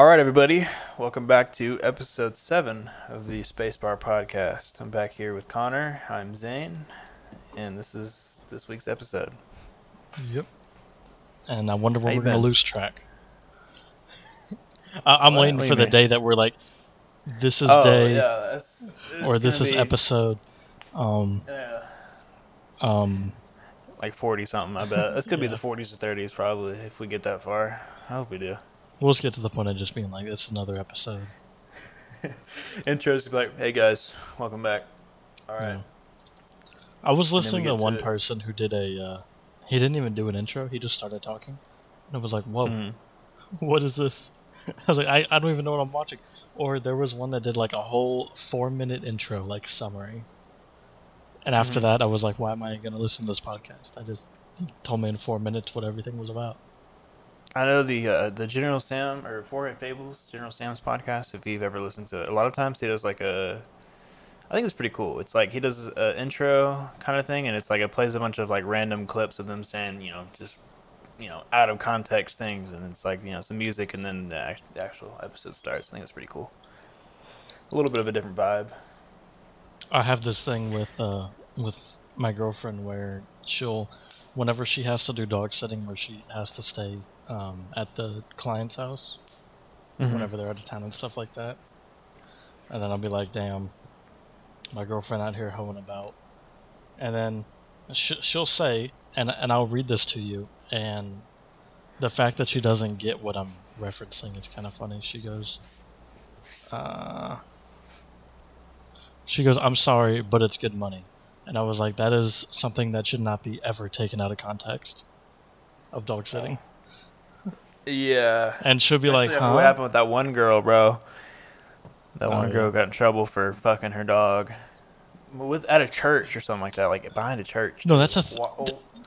All right, everybody. Welcome back to episode seven of the Spacebar podcast. I'm back here with Connor. I'm Zane, and this is this week's episode. Yep. And I wonder How when we're gonna lose track. I- I'm What? waiting What for the mean? day that we're like, this is oh day, yeah, that's, or this is be, episode, um, Yeah, um, like forty something. I bet it's gonna be the forties or thirties probably if we get that far. I hope we do. We'll just get to the point of just being like, this is another episode. Intros be like, hey guys, welcome back. All right. Yeah. I was listening to one person who did a, uh, he didn't even do an intro. He just started talking, and I was like, whoa, Mhm. what is this? I was like, I, I don't even know what I'm watching. Or there was one that did like a whole four minute intro, like summary. And after Mhm. that, I was like, why am I going to listen to this podcast? I just told me in four minutes what everything was about. I know the uh, the General Sam or Forehead Fables General Sam's podcast. If you've ever listened to it, a lot of times he does like a. I think it's pretty cool. It's like he does an intro kind of thing, and it's like it plays a bunch of like random clips of them saying, you know, just you know, out of context things, and it's like you know some music, and then the, act- the actual episode starts. I think it's pretty cool. A little bit of a different vibe. I have this thing with uh, with my girlfriend where she'll, whenever she has to do dog sitting, where she has to stay um, at the client's house, whenever they're out of town and stuff like that. And then I'll be like, damn, my girlfriend out here hoeing about. And then sh- she'll say, and, and I'll read this to you, and the fact that she doesn't get what I'm referencing is kind of funny. She goes, uh, she goes, I'm sorry, but it's good money. And I was like, that is something that should not be ever taken out of context of dog sitting. Yeah. And she'll be like, Especially huh? What happened with that one girl, bro? That Oh, one yeah. girl got in trouble for fucking her dog. With at a church or something like that, like behind a church. No, that's a th-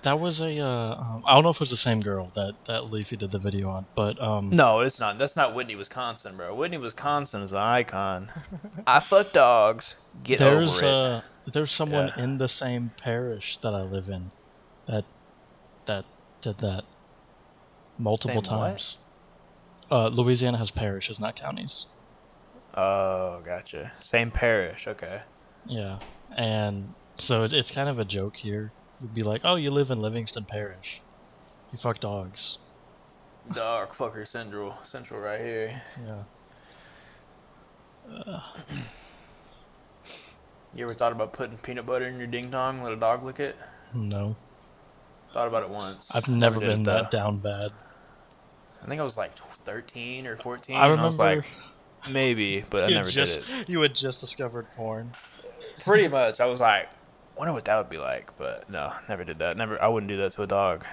that was a. Uh, um, I don't know if it was the same girl that that Leafy did the video on, but um, No, it's not. That's not Whitney, Wisconsin, bro. Whitney, Wisconsin is an icon. I fuck dogs. Get there's over it. uh there's someone Yeah. in the same parish that I live in, that that did that multiple Same times. Uh, Louisiana has parishes, not counties. oh, gotcha. Same parish. Okay. Yeah, and so it, it's kind of a joke here. You'd be like, "Oh, you live in Livingston Parish. You fuck dogs." Dog fucker central, central right here. Yeah. You ever thought about putting peanut butter in your ding dong, let a dog lick it? No, Thought about it once. I've never did it, been though. that down bad. I think I was like 13 or 14. I and I was remember like, maybe, but I never just did it. you had just discovered porn. Pretty much, I was like, wonder what that would be like, but no, never did that. Never, I wouldn't do that to a dog.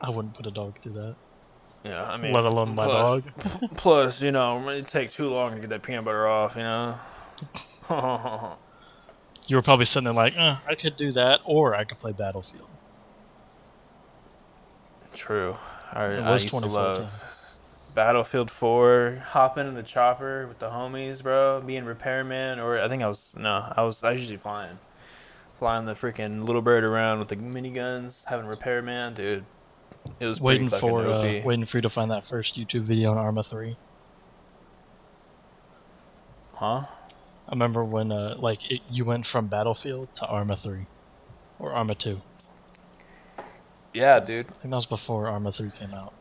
I wouldn't put a dog through that, Yeah, I mean, let alone my plus- dog. Plus, you know, it would take too long to get that peanut butter off. You know. You were probably sitting there like, uh, I could do that, or I could play Battlefield. True. I, I was used to 2014. love Battlefield 4, hopping in the chopper with the homies, bro, being repairman, or I think I was no, I was I was usually flying, flying the freaking little bird around with the miniguns, having repairman, dude. It was Waiting for uh, waiting for you to find that first YouTube video on Arma three. huh? I remember when uh, like it, you went from Battlefield to Arma three, or Arma two. Yeah, dude. I think that was before Arma three came out.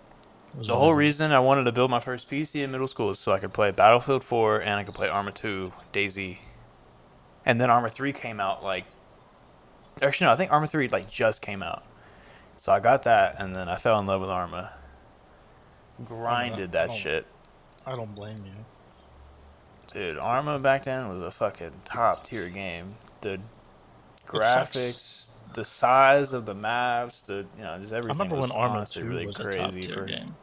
The whole reason I wanted to build my first PC in middle school is so I could play Battlefield 4 and I could play Arma 2, DayZ. And then Arma 3 came out like Actually no, I think Arma 3 like just came out. So I got that and then I fell in love with Arma. Grinded that Oh. shit. I don't blame you. Dude, Arma back then was a fucking top tier game. The graphics, the size of the maps, the you know, just everything. I remember when Arma two really was a top tier for game.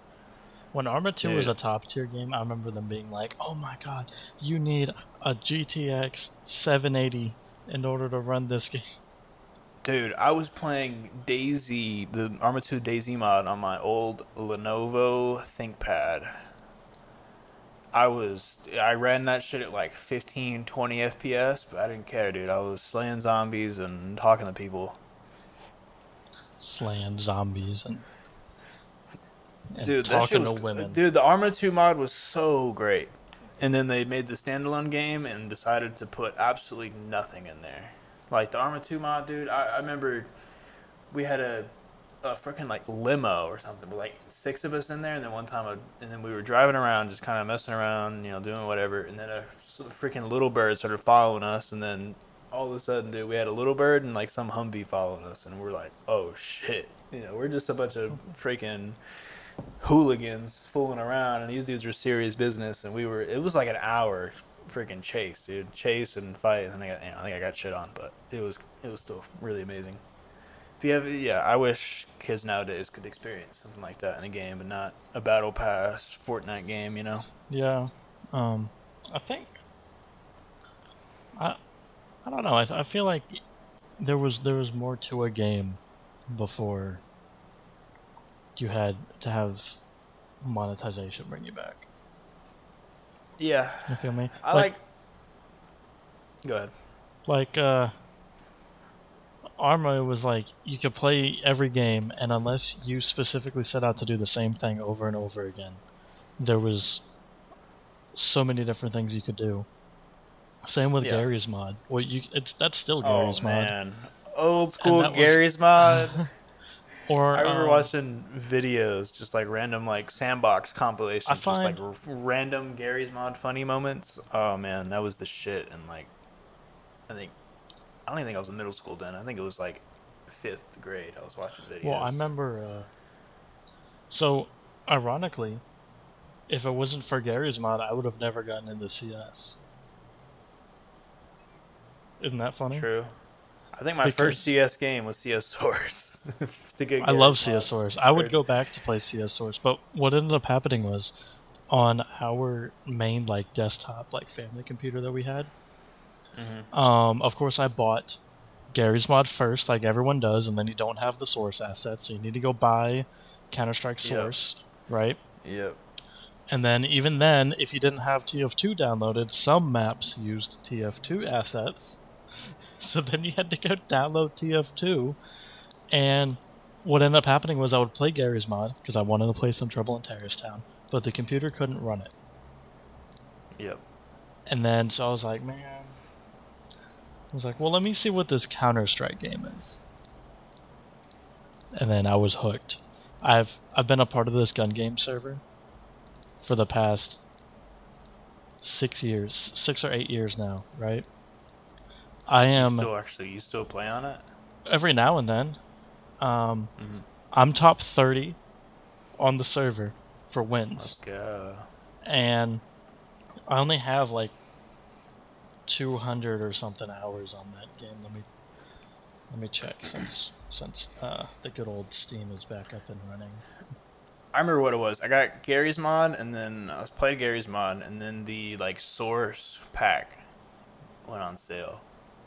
When Arma 2 was a top tier game, I remember them being like, "Oh my god, you need a GTX 780 in order to run this game." Dude, I was playing DayZ, the Arma 2 DayZ mod on my old Lenovo ThinkPad. I was, I ran that shit at like 15, 20 FPS, but I didn't care, dude. I was slaying zombies and talking to people. Slaying zombies and and dude, talking was, to women. Dude, the Arma 2 mod was so great. And then they made the standalone game and decided to put absolutely nothing in there. Like the Arma 2 mod, dude, I, I remember we had a a freaking like limo or something with like six of us in there and then one time a, and then we were driving around just kind of messing around you know doing whatever and then a freaking little bird started following us and then all of a sudden dude we had a little bird and like some humvee following us and we're like oh shit. You know we're just a bunch of freaking hooligans fooling around and these dudes were serious business and we were it was like an hour freaking chase dude chase and fight and I, got, you know, I think I got shit on but it was it was still really amazing if you have yeah I wish kids nowadays could experience something like that in a game but not a battle pass Fortnite game you know Yeah. Um, I think. I, I don't know. I, I feel like there was there was more to a game before you had to have monetization bring you back. yeah You feel me? I like, go ahead like uh Arma was like you could play every game and unless you specifically set out to do the same thing over and over again, there was so many different things you could do. Same with Yeah. Garry's mod. Well you it's that's still oh Garry's mod. man old school that was- Garry's mod Or I remember um, watching videos, just like random like sandbox compilations, I just like r- random Garry's mod funny moments. Oh man, that was the shit. And like, I think I don't even think I was in middle school then. I think it was like fifth grade. I was watching videos. Well, I remember uh so ironically, if it wasn't for Garry's mod, I would have never gotten into CS. Isn't that funny? True. I think my Because- first CS game was CS Source. I love CS. Source. I would go back to play CS Source, but what ended up happening was on our main like desktop like family computer that we had. Mhm. Um, of course, I bought Garry's mod first, like everyone does, and then you don't have the source asset, so you need to go buy Counter Strike Yep. Source, right? Yep. And then even then, if you didn't have TF2 downloaded, some maps used TF2 assets. So then you had to go download TF2. And what ended up happening was I would play Garry's mod because I wanted to play some Trouble in Terrorist Town, but the computer couldn't run it. Yep. And then so I was like, man, I was like, well, let me see what this Counter Strike game is. And then I was hooked. I've I've been a part of this gun game server for the past six years, six or eight years now, right? I You am still actually you still play on it? every now and then. Um, Mhm. I'm top thirty on the server for wins Let's go. and I only have like 200 or something hours on that game. Let me let me check since since uh, the good old Steam is back up and running. I remember what it was. I got Garry's mod, and then I was playing Garry's mod, and then the like source pack went on sale.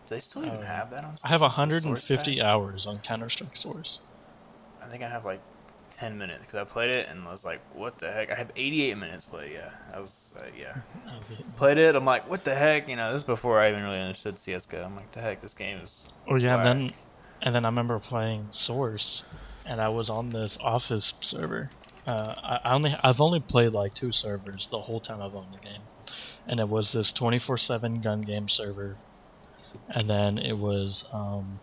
Do they still even Oh. have that on? I have the 150 hours on Counter Strike Source. I think I have like ten minutes because I played it and I was like, "What the heck?" I have 88 minutes played. Yeah, I was uh, yeah played it. I'm like, "What the heck?" You know, this is before I even really understood CS:GO. I'm like, "The heck, this game is." Oh yeah, and then and then I remember playing Source, and I was on this Office server. Uh, I, I only I've only played like two servers the whole time I've owned the game, and it was this 24/7 gun game server, and then it was um,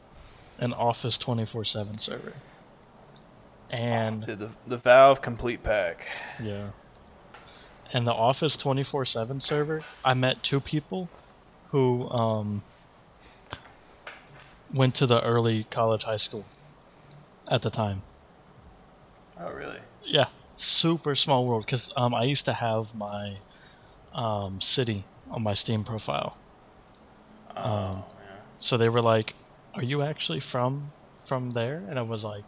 an Office 24/7 server. And the the Valve complete pack. yeah. And the Office 24/7 server, I met two people who um went to the early college high school at the time. Oh really? Yeah, super small world cuz um I used to have my um city on my Steam profile. Oh Um, yeah. So they were like, "Are you actually from from there?" And I was like,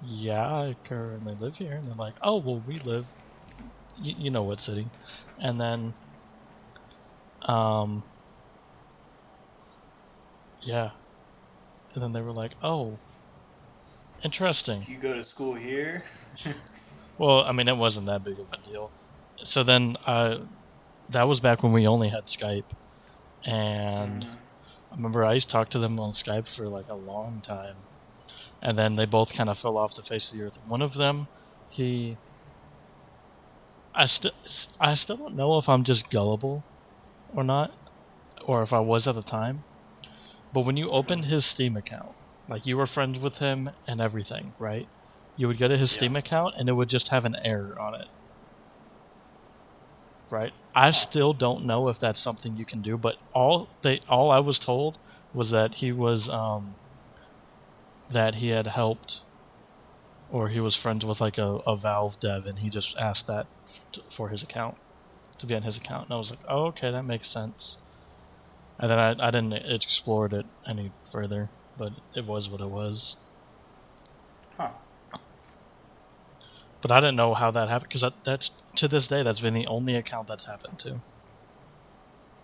"Yeah, I currently live here." And they're like, "Oh, well, we live, y- you know what city?" And then, um, yeah, and then they were like, "Oh, interesting." You go to school here? Well, I mean, it wasn't that big of a deal. So then, uh, that was back when we only had Skype, and. Mhm. I remember I used to talk to them on Skype for like a long time, and then they both kind of fell off the face of the earth. One of them, he I still I still don't know if I'm just gullible or not, or if I was at the time. But when you opened his Steam account, like you were friends with him and everything, right? You would go to his Yeah. Steam account and it would just have an error on it. Right? I still don't know if that's something you can do, but all they all I was told was that he was um that he had helped or he was friends with like a, a Valve dev and he just asked that f- for his account to be on his account and I was like, "Oh, okay, that makes sense." And then I, I didn't explore it any further, but it was what it was. Huh. But I didn't know how that happened because that, that's to this day that's been the only account that's happened to.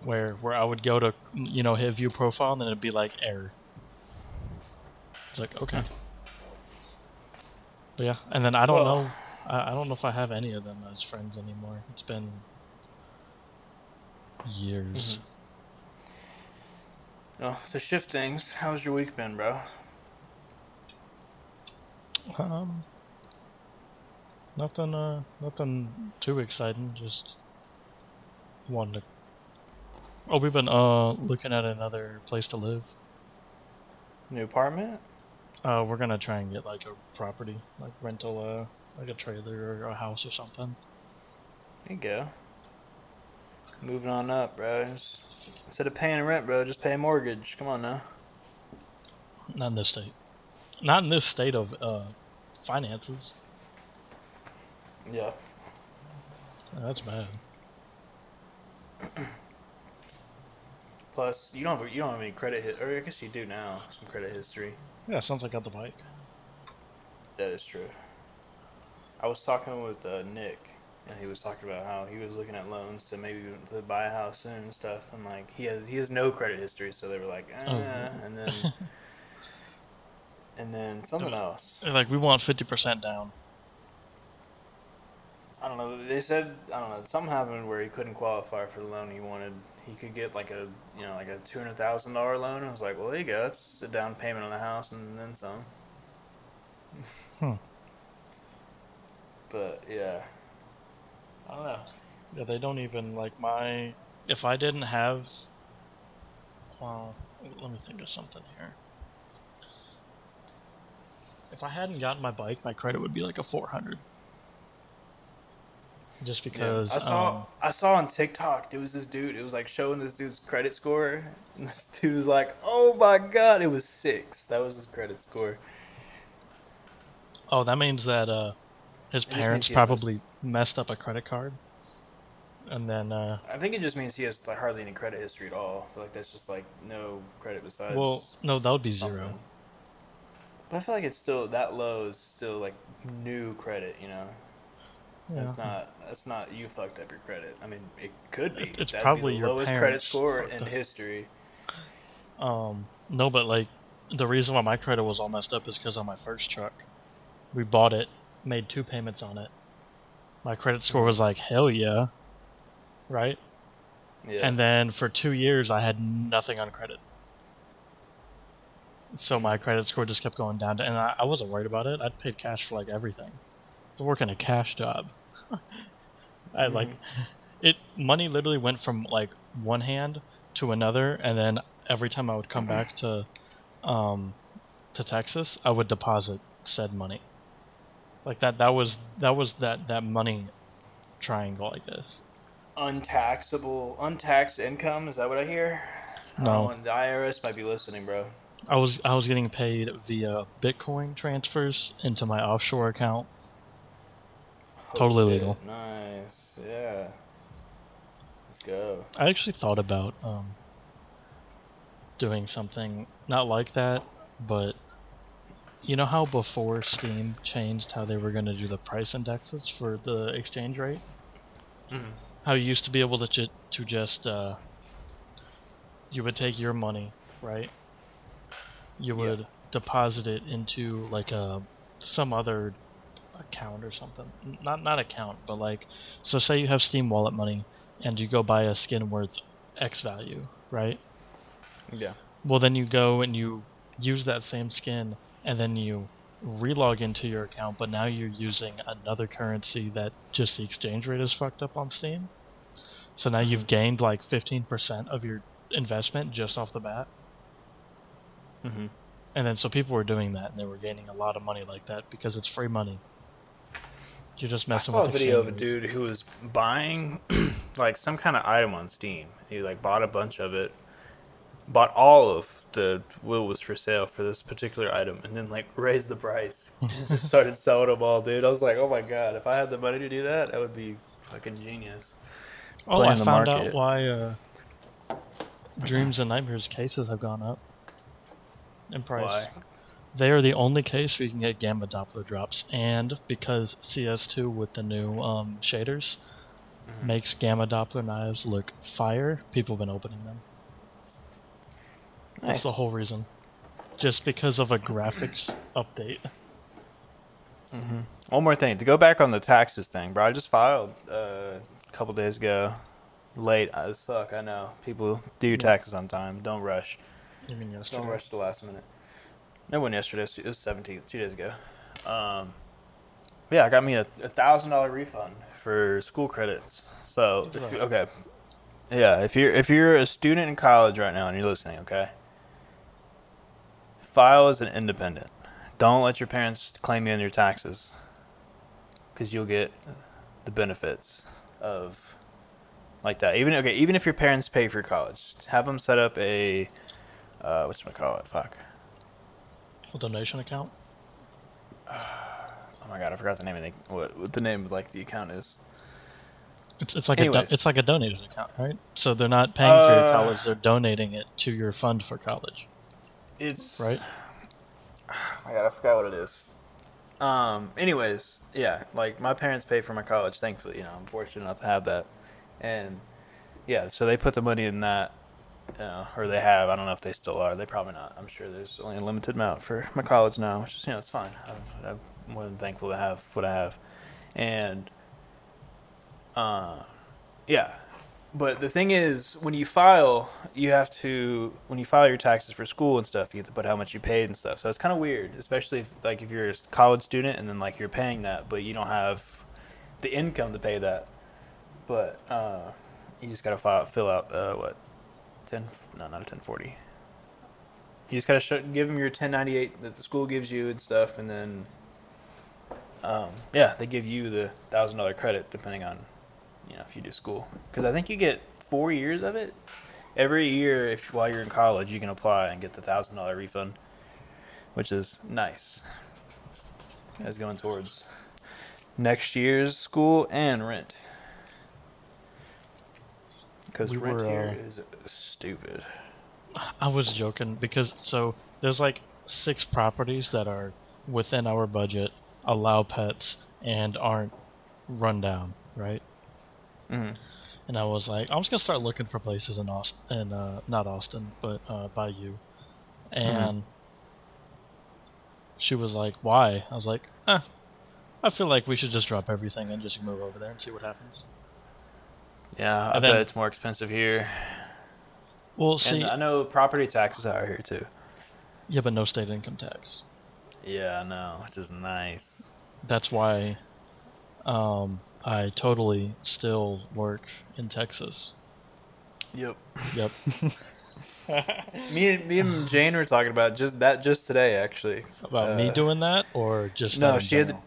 Where where I would go to you know hit view profile and then it'd be like error. It's like okay. But yeah, and then I don't Well- know. I, I don't know if I have any of them as friends anymore. It's been years. Oh, to shift things, how's your week been, bro? Um, nothing. Uh, nothing too exciting. Just wanted to. Oh, we've been uh looking at another place to live. New apartment? Uh, we're gonna try and get like a property, like rental, uh, like a trailer or a house or something. There you go. Moving on up, bro. Just, instead of paying rent, bro, just pay a mortgage. Come on now. Not in this state. Not in this state of uh finances. Yeah. That's bad. Plus, you don't have you don't have any credit hit, or I guess you do now. Some credit history. Yeah, sounds like I got the bike. That is true. I was talking with uh, Nick, and he was talking about how he was looking at loans to maybe to buy a house soon and stuff. And like he has he has no credit history, so they were like, eh. Oh. and then and then something else. They're like we want fifty percent down. I don't know. They said I don't know. Something happened where he couldn't qualify for the loan he wanted. He could get like a you know like a two hundred thousand dollar loan. I was like, well, there you go. That's a down payment on the house and then some. Hmm. But yeah, I don't know. Yeah, they don't even like my. If I didn't have. Well, let me think of something here. If I hadn't gotten my bike, my credit would be like a 400. Just Yeah. because. I saw um, I saw on TikTok there was this dude. It was like showing this dude's credit score, and this dude was like, "Oh my god, it was six. That was his credit score." oh, that means that uh, his It parents he has probably messed up a credit card. And then. Uh, I think it just means he has like hardly any credit history at all. I feel like that's just like no credit besides. well, no, that would be zero. something. But I feel like it's still that low is still like new credit. You know, Yeah. that's not that's not you fucked up your credit. I mean, it could be. It's That'd probably be the your lowest credit score in up. history. Um, no, but like the reason why my credit was all messed up is because on my first truck, we bought it, made two payments on it. My credit score was like hell yeah, right? Yeah. And then for two years, I had nothing on credit. So my credit score just kept going down, and I, I wasn't worried about it. I'd paid cash for like everything. I was working a cash job. I like it. Money literally went from like one hand to another, and then every time I would come back to, um, to Texas, I would deposit said money. Like that. That was that was that that money triangle. I guess. untaxable, untaxed income. Is that what I hear? No. Oh, and the IRS might be listening, bro. I was I was getting paid via Bitcoin transfers into my offshore account. Oh, Totally shit. legal. Nice. Yeah. Let's go. I actually thought about um, doing something not like that, but you know how before Steam changed how they were going to do the price indexes for the exchange rate? Mm-hmm. How you used to be able to ju- to just uh, you would take your money, right? You Yeah. would deposit it into like a some other account or something. Not not account, but like so say you have Steam wallet money and you go buy a skin worth X value, right? Yeah. Well then you go and you use that same skin and then you relog into your account, but now you're using another currency that just the exchange rate is fucked up on Steam. So now you've gained like 15% of your investment just off the bat. Mm-hmm. And then so people were doing that and they were gaining a lot of money like that because it's free money. You're just I messing saw a with video of a dude who was buying like some kind of item on Steam. He like bought a bunch of it, bought all of the will was for sale for this particular item, and then like raised the price. and just started selling them all, dude. I was like, oh my god, if I had the money to do that, that would be fucking genius. Oh, playing I the found market. out why uh, Dreams and Nightmares cases have gone up in price. Why? They are the only case where you can get gamma Doppler drops, and because CS2 with the new um, shaders Mhm. makes gamma Doppler knives look fire, people have been opening them. That's the whole reason. Just because of a graphics update. hmm One more thing to go back on the taxes thing, bro. I just filed uh, a couple days ago, late as fuck. I know people do your taxes on time. Don't rush. You mean yesterday? Don't rush the last minute. No one yesterday. It was seventeenth, two days ago. Um, yeah, I got me a thousand dollar refund for school credits. So if okay, yeah, if you're if you're a student in college right now and you're listening, okay, file as an independent. Don't let your parents claim you on your taxes, because you'll get the benefits of like that. Even okay, even if your parents pay for your college, have them set up a uh, what's call it? Fuck. A donation account? Oh my god, I forgot the name of the what, what the name of like the account is. It's, it's like a do- it's like a donated account, right? So they're not paying for your Uh, college; they're donating it to your fund for college, It's right? Oh my god, I forgot what it is. Um. Anyways, yeah, like my parents pay for my college. Thankfully, you know, I'm fortunate enough to have that, and yeah, so they put the money in that, uh, or they have. I don't know if they still are. They probably not. I'm sure there's only a limited amount for my college now, which is you know it's fine. I've, I'm more than thankful to have what I have, and uh, yeah. But the thing is, when you file, you have to when you file your taxes for school and stuff, you have to put how much you paid and stuff. So it's kind of weird, especially if, like if you're a college student and then like you're paying that, but you don't have the income to pay that. But uh, you just gotta file, fill out uh, what ten? No, not a ten forty. You just gotta show, give them your ten ninety eight that the school gives you and stuff, and then um, yeah, they give you the thousand dollar credit depending on you know if you do school because I think you get four years of it. Every year, if while you're in college, you can apply and get the thousand dollar refund, which is nice. As going towards next year's school and rent, because We rent were, here uh, is stupid. I was joking because so there's like six properties that are within our budget, allow pets, and aren't run down, right? hmm And I was like, I'm just gonna start looking for places in Austin, in uh, not Austin, but uh, by you. And she was like, "Why?" I was like, "Eh, I feel like we should just drop everything and just move over there and see what happens." Yeah, I And bet then- it's more expensive here. Well, see, and I know property taxes are here too. yeah, but no state income tax. Yeah, I know, which is nice. That's why um, I totally still work in Texas. Yep. Yep. me and me and Jane were talking about just that just today, actually. About me Uh, doing that, or just no, she had to-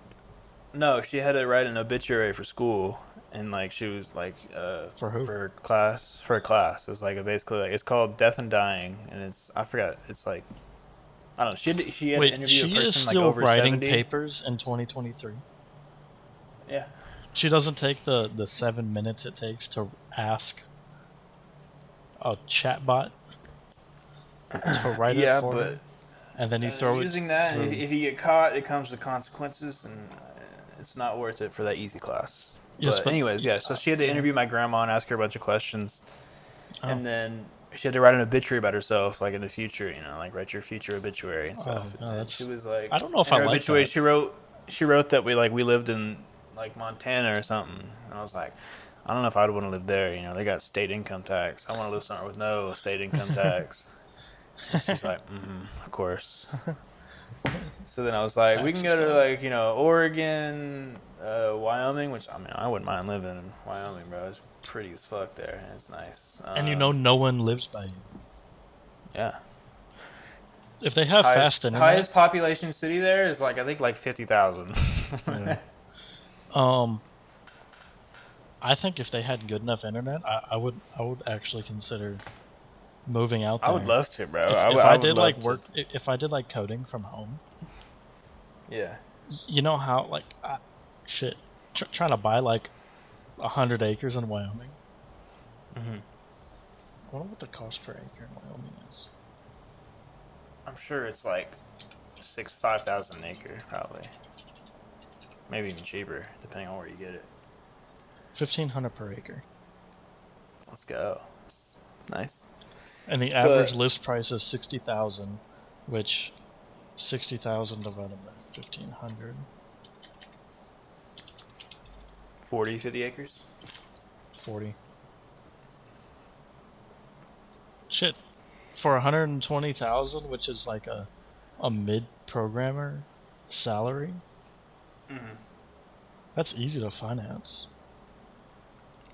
No, she had to write an obituary for school, and like she was like uh, For who? For her class. For class, it's like a basically like it's called Death and Dying, and it's I forgot. It's like I don't know. She had she had to Wait, interview she a person is like still over writing 70. papers in 2023. Yeah. She doesn't take the the seven minutes it takes to ask a chatbot to write yeah, it for but her, and then you uh, throw using it. that, if, if you get caught, it comes with consequences, and it's not worth it for that easy class. Yes, but, but- anyways, yeah. So she had to interview my grandma and ask her a bunch of questions, Oh. and then she had to write an obituary about herself, like in the future, you know, like write your future obituary and stuff. Oh, no, and she was like, I don't know if I like obituary. that. She wrote, she wrote that we like we lived in like Montana or something. And I was like, I don't know if I'd want to live there. You know, they got state income tax. I want to live somewhere with no state income tax. She's like, mm-hmm, of course. So then I was like, we can go to like you know Oregon, uh, Wyoming, which I mean I wouldn't mind living in Wyoming, bro. It's pretty as fuck there, and it's nice. and you Um, know no one lives by you. yeah. If they have highest, fast internet, highest population city there is like I think like fifty thousand. Yeah. um, I think if they had good enough internet, I, I would I would actually consider moving out there. I would love to, bro. If, I, if would- I, did like work, i- if I did like coding from home, Yeah. you know how like I, shit, tr- trying to buy like a hundred acres in Wyoming. hmm I wonder what the cost per acre in Wyoming is. I'm sure it's like six five thousand an acre, probably. Maybe even cheaper, depending on where you get it. Fifteen hundred per acre, Let's go. It's nice. And the average But- list price is sixty thousand, which sixty thousand divided by fifteen hundred. 40, 50 acres. 40. Shit. For 120,000, which is like a a mid programmer salary, Mm-hmm. that's easy to finance.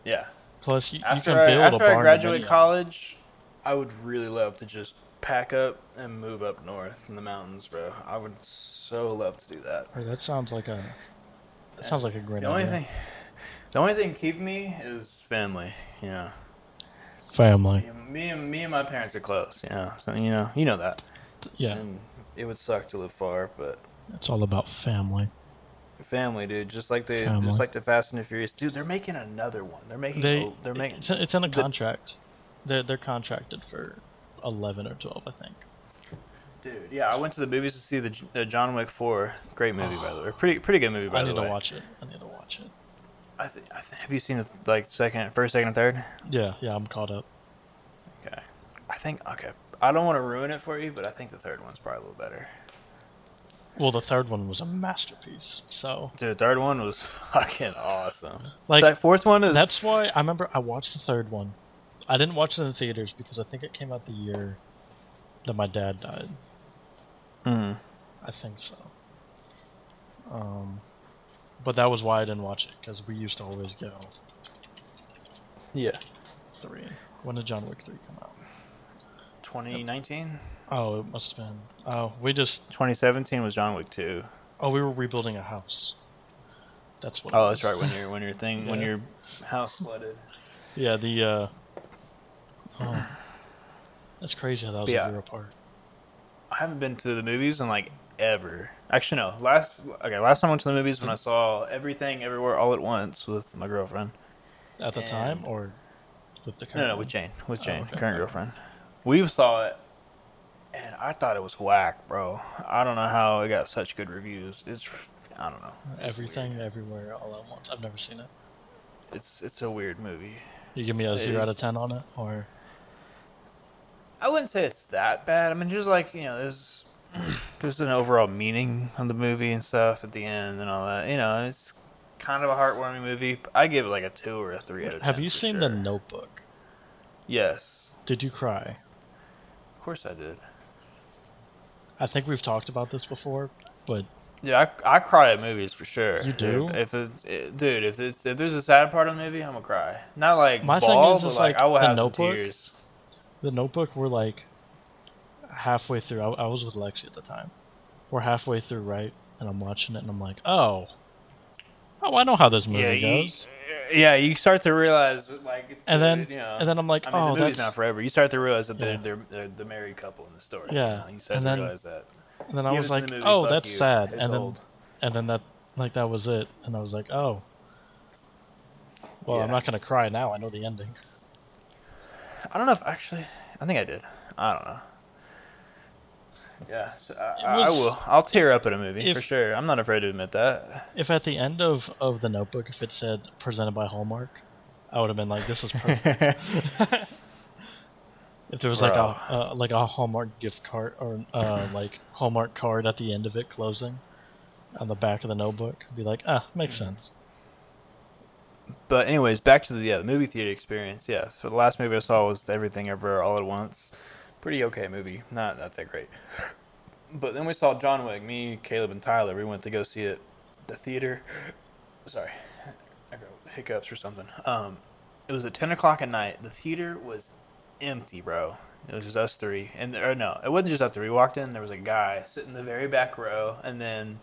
Yeah. Plus you, you After can I, build after a I barn graduate dominium. college, I would really love to just pack up and move up north in the mountains, bro. I would so love to do that. Hey, that sounds like a that sounds like a great The only idea. thing, the only thing keeping me is family. You know, Family. me and, me and my parents are close. You know, so you know, you know that. Yeah, And it would suck to live far, but it's all about family. family, dude. Just like the Family. just like the Fast and the Furious, dude. They're making another one. They're making. They, they're making. it's, it's in a the- contract. They're they're contracted for 11 or 12, I think. Dude, yeah, I went to the movies to see the, the John Wick Four. Great movie, by the ah. way. Pretty pretty good movie, by I the way. I need to watch it. I need to watch it. I th- I th- have you seen it like second, first, second, and third? Yeah, yeah, I'm caught up. Okay. I think okay. I don't want to ruin it for you, but I think the third one's probably a little better. Well, the third one was a masterpiece. So, Dude, the third one was fucking awesome. like, that fourth one is that's why I remember I watched the third one. I didn't watch it in the theaters because I think it came out the year that my dad died. Mhm. I think so. Um, but that was why I didn't watch it because we used to always go yeah. three. When did John Wick three come out? 2019, Oh, it must have been. Oh, we just. 2017 was John Wick 2. Oh, we were rebuilding a house. That's what. it Oh, that's right. When your when your thing when Yeah. your house flooded. Yeah, the. uh Oh, that's crazy how that was Yeah. a year apart. I haven't been to the movies in like ever. Actually, no. Last okay, last time I went to the movies when I mm. saw everything everywhere all at once with my girlfriend. At the time, or with the No, current no, one? with Jane, with Oh, Jane, okay. current girlfriend. We saw it, and I thought it was whack, bro. I don't know how it got such good reviews. It's, I don't know. It's Everything, weird. everywhere, all at once. I've never seen it. It's it's a weird movie. You give me a zero out of ten on it, or I wouldn't say it's that bad. I mean, just like you know, there's there's an overall meaning on the movie and stuff at the end and all that. You know, it's kind of a heartwarming movie. I give it like a two or a three out of ten. have you seen sure. The Notebook? Yes, Did you cry? of course I did. I think we've talked about this before, but Yeah, I, I cry at movies for sure. You do? If, it's, it, dude, if it's if there's a sad part of the movie, I'm gonna cry. Not like My thing ball, is, but is, like, like, I will have some Notebook, tears. The Notebook, we're like halfway through. I, I was with Lexi at the time. We're halfway through, right? And I'm watching it, and I'm like, oh, oh, I know how this movie Yeah, you, goes. Uh, yeah, you start to realize like, And the- then, you know, and then I'm like, I mean, oh, the movie's that's. not forever. You start to realize that they're, Yeah. they're, they're the married couple in the story. Yeah, you, know? you start and to then- realize that. and then I was like, the movie, oh, that's you. sad. It's and then, old. and then that, like, that was it. And I was like, oh, well, I'm not gonna cry now. I know the ending. I don't know if actually. I think I did. I don't know. Yeah, so I, It I- will. I'll tear up at a movie for sure. I'm not afraid to admit that. If at the end of of the Notebook, if it said presented by Hallmark, I would have been like, this is perfect. if there was like a uh, like a Hallmark gift card or uh, like Hallmark card at the end of it closing on the back of the notebook, I'd be like, ah, makes Mm-hmm. sense. But anyways, back to the yeah the movie theater experience. Yeah, so the last movie I saw was Everything Everywhere All at Once. Pretty okay movie, not not that great. but then we saw John Wick. Me, Caleb, and Tyler. We went to go see it, the theater. Sorry, I got hiccups or something. Um, it was at ten o'clock at night. The theater was empty, bro. It was just us three, and or no, it wasn't just us three. We walked in. There was a guy sitting in the very back row, and then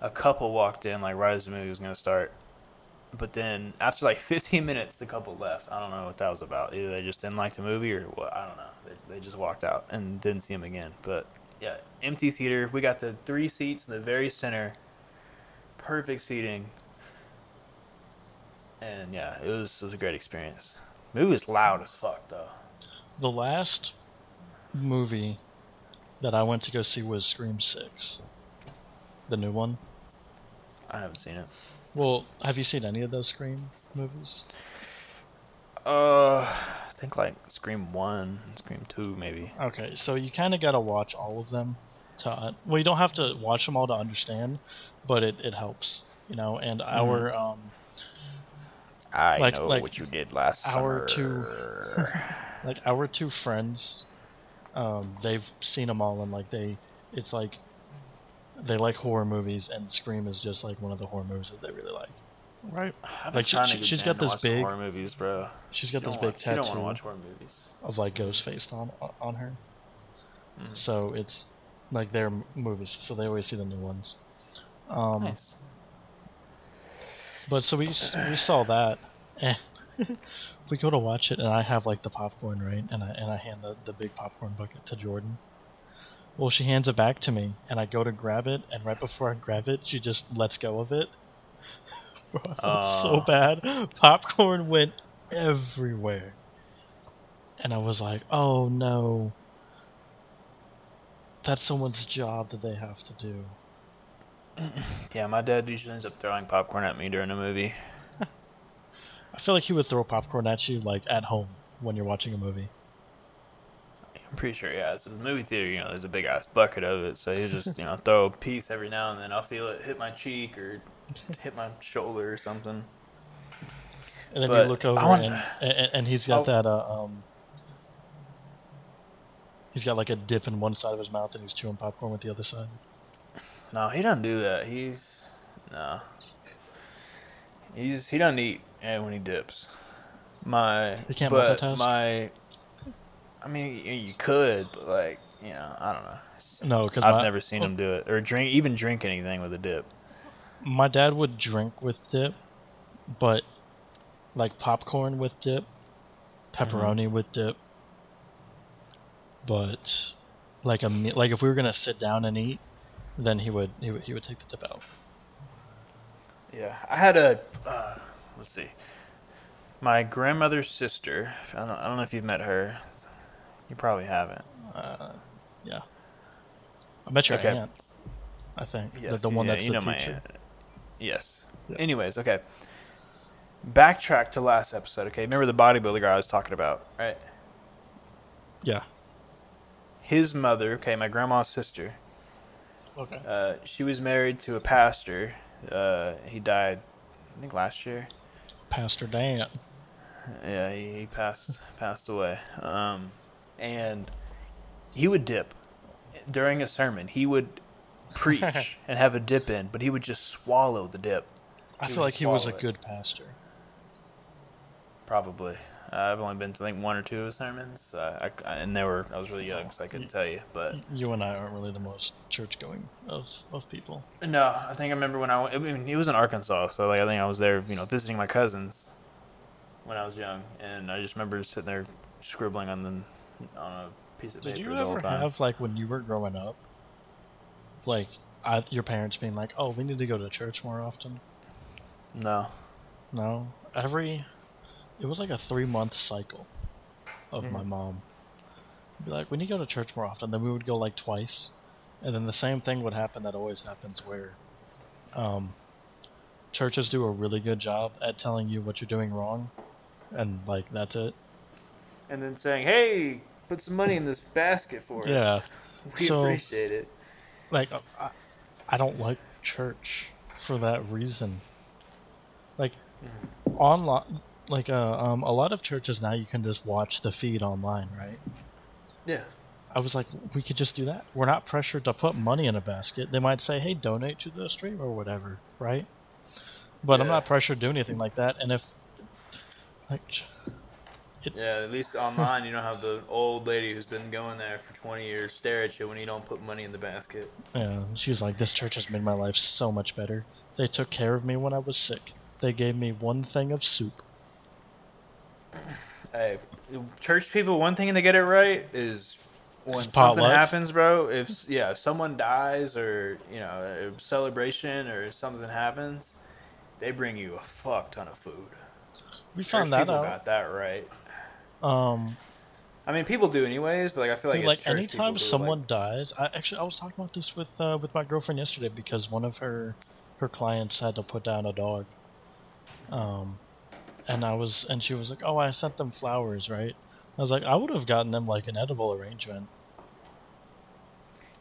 a couple walked in like right as the movie was gonna start. But then after like 15 minutes, the couple left. I don't know what that was about. Either they just didn't like the movie or what. I don't know. They, they just walked out and didn't see him again. But yeah, empty theater. We got the three seats in the very center. Perfect seating. And yeah, it was it was a great experience. The movie was loud as fuck though. The last movie that I went to go see was Scream Six, the new one. I haven't seen it. Well, have you seen any of those Scream movies? Uh, I think like Scream One, Scream Two, maybe. Okay, so you kind of got to watch all of them to well, you don't have to watch them all to understand, but it, it helps, you know. And our um, I Like- know like what you did last our summer. two- like our two friends, um, they've seen them all, and like they, it's like they like horror movies, and Scream is just like one of the horror movies that they really like. Right. I've Like, she- trying to she- get got to this big- horror movies, bro. She's got this don't big want- She don't tattoo watch horror movies. of like Ghostface on on her. Mhm. So it's like their movies, so they always see the new ones. Um, nice. But so we we saw that, and we go to watch it, and I have like the popcorn right, and I and I hand the, the big popcorn bucket to Jordan. Well, she hands it back to me, and I go to grab it, and right before I grab it, she just lets go of it. Bro, I felt so Oh. bad. Popcorn went everywhere, and I was like, "Oh no." That's someone's job that they have to do. Yeah, my dad usually ends up throwing popcorn at me during a movie. I feel like he would throw popcorn at you like at home when you're watching a movie. I'm pretty sure, yeah. So the movie theater, you know, there's a big ass bucket of it. So he just, you know, throw a piece every now and then. I'll feel it hit my cheek or hit my shoulder or something. And then But you look over want- and, and and he's got Oh. that uh, um he's got like a dip in one side of his mouth and he's chewing popcorn with the other side. No, he doesn't do that. He's no. He's he doesn't eat when he dips. My He can't but multitask? my. I mean, you could, but like, you know, I don't know. No, because I've my, never seen him do it or drink even drink anything with a dip. my dad would drink with dip, but like popcorn with dip, Mm-hmm. pepperoni with dip. But like a like if we were gonna sit down and eat, then he would he would he would take the dip out. Yeah, I had a. Uh, let's see. My grandmother's sister. I don't, I don't know if you've met her. You probably haven't. Uh, yeah. I met your Okay. aunt. I think the, Yes, the one yeah, that's you the know my teacher. aunt. Yes. Yeah. Anyways, okay. Backtrack to last episode. Okay, remember the bodybuilder guy I was talking about, right? Yeah. His mother. Okay, my grandma's sister. Okay. Uh, she was married to a pastor. Uh, he died, I think, last year. Pastor Dan. Yeah, he, he passed passed away. Um, and he would dip during a sermon. He would preach and have a dip in, but he would just swallow the dip. I He feel like he was a it. good pastor. Probably. Uh, I've only been to like one or two of his sermons, uh, I, I- and they were I was really young, so I couldn't tell you. But You and I aren't really the most church going of, of people. no, I think I remember when I, I mean, he was in Arkansas, so like I think I was there, you know, visiting my cousins when I was young, and I just remember sitting there scribbling on the on a piece of Did paper you the whole ever have like when you were growing up, like I, your parents being like, "Oh, we need to go to church more often"? No. No, every it was like a three month cycle of my Mhm. mom. Be like, we need to go to church more often. Then we would go like twice, and then the same thing would happen that always happens where, um, churches do a really good job at telling you what you're doing wrong, and like that's it. And then saying, "Hey, put some money in this basket for us." Yeah. we So- appreciate it. like uh, I, I don't like church for that reason like online like uh, um, a lot of churches now you can just watch the feed online right Yeah. I was like, we could just do that. We're not pressured to put money in a basket. They might say, hey, donate to the stream or whatever, right? But I'm not pressured to do anything like that. And if, like, Yeah, at least online you don't have the old lady who's been going there for 20 years stare at you when you don't put money in the basket. Yeah, she was like, this church has made my life so much better. They took care of me when I was sick. They gave me one thing of soup. Hey, church people, one thing they get it right is when It's something potluck. happens, bro. If yeah, if someone dies or you know a celebration or something happens, they bring you a fuck ton of food. We Church found that people out. got that right. Um, I mean, people do anyways, but like I feel like like anytime someone like, dies, I actually I was talking about this with uh, with my girlfriend yesterday because one of her her clients had to put down a dog. Um, and I was and she was like, "Oh, I sent them flowers, right?" I was like, "I would have gotten them like an edible arrangement."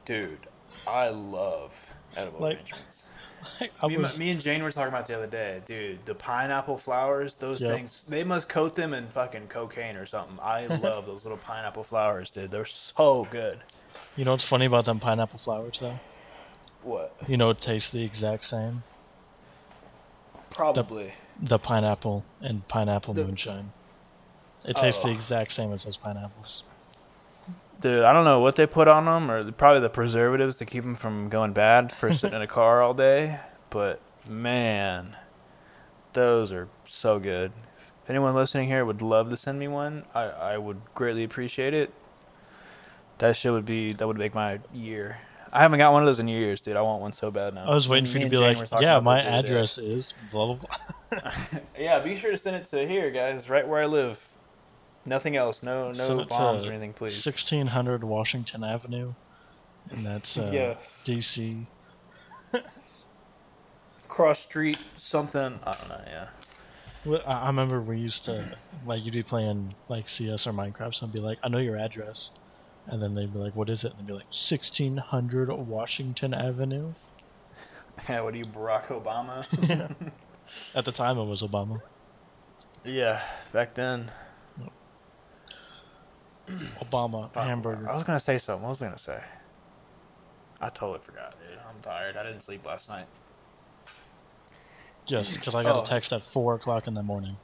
dude, I love edible Like, arrangements. Me, and- was me and Jane were talking about the other day, dude. The pineapple flowers, those Yep. things, they must coat them in fucking cocaine or something. I love those little pineapple flowers, dude. They're so good. you know what's funny about them pineapple flowers though? What? You know, it tastes the exact same. Probably. The pineapple and pineapple The- moonshine. It oh. tastes the Oh. exact same as those pineapples. Dude, I don't know what they put on them, or probably the preservatives to keep them from going bad for sitting in a car all day. But man, those are so good. If anyone listening here would love to send me one, I, I would greatly appreciate it. That shit would be that would make my year. I haven't got one of those in years, dude. I want one so bad now. I was waiting for you to be Jane like, "Yeah, my that the other day. address is blah blah blah." yeah, be sure to send it to here, guys, right where I live. Nothing else. No, no bombs or anything, please. 1600 Washington Avenue, and that's uh, Yeah. DC. Cross street, something. I don't know. Yeah. Well, I remember we used to like you'd be playing like CS or Minecraft, so I'd be like, "I know your address," and then they'd be like, "What is it?" And they'd be like, "1600 Washington Avenue." Yeah. What are you, Barack Obama? At the time, it was Obama. yeah. Back then. Obama Fuck, hamburger. I was gonna say something. What was I gonna say? I totally forgot, dude. I'm tired. I didn't sleep last night. Just because I got Oh. a text at four o'clock in the morning.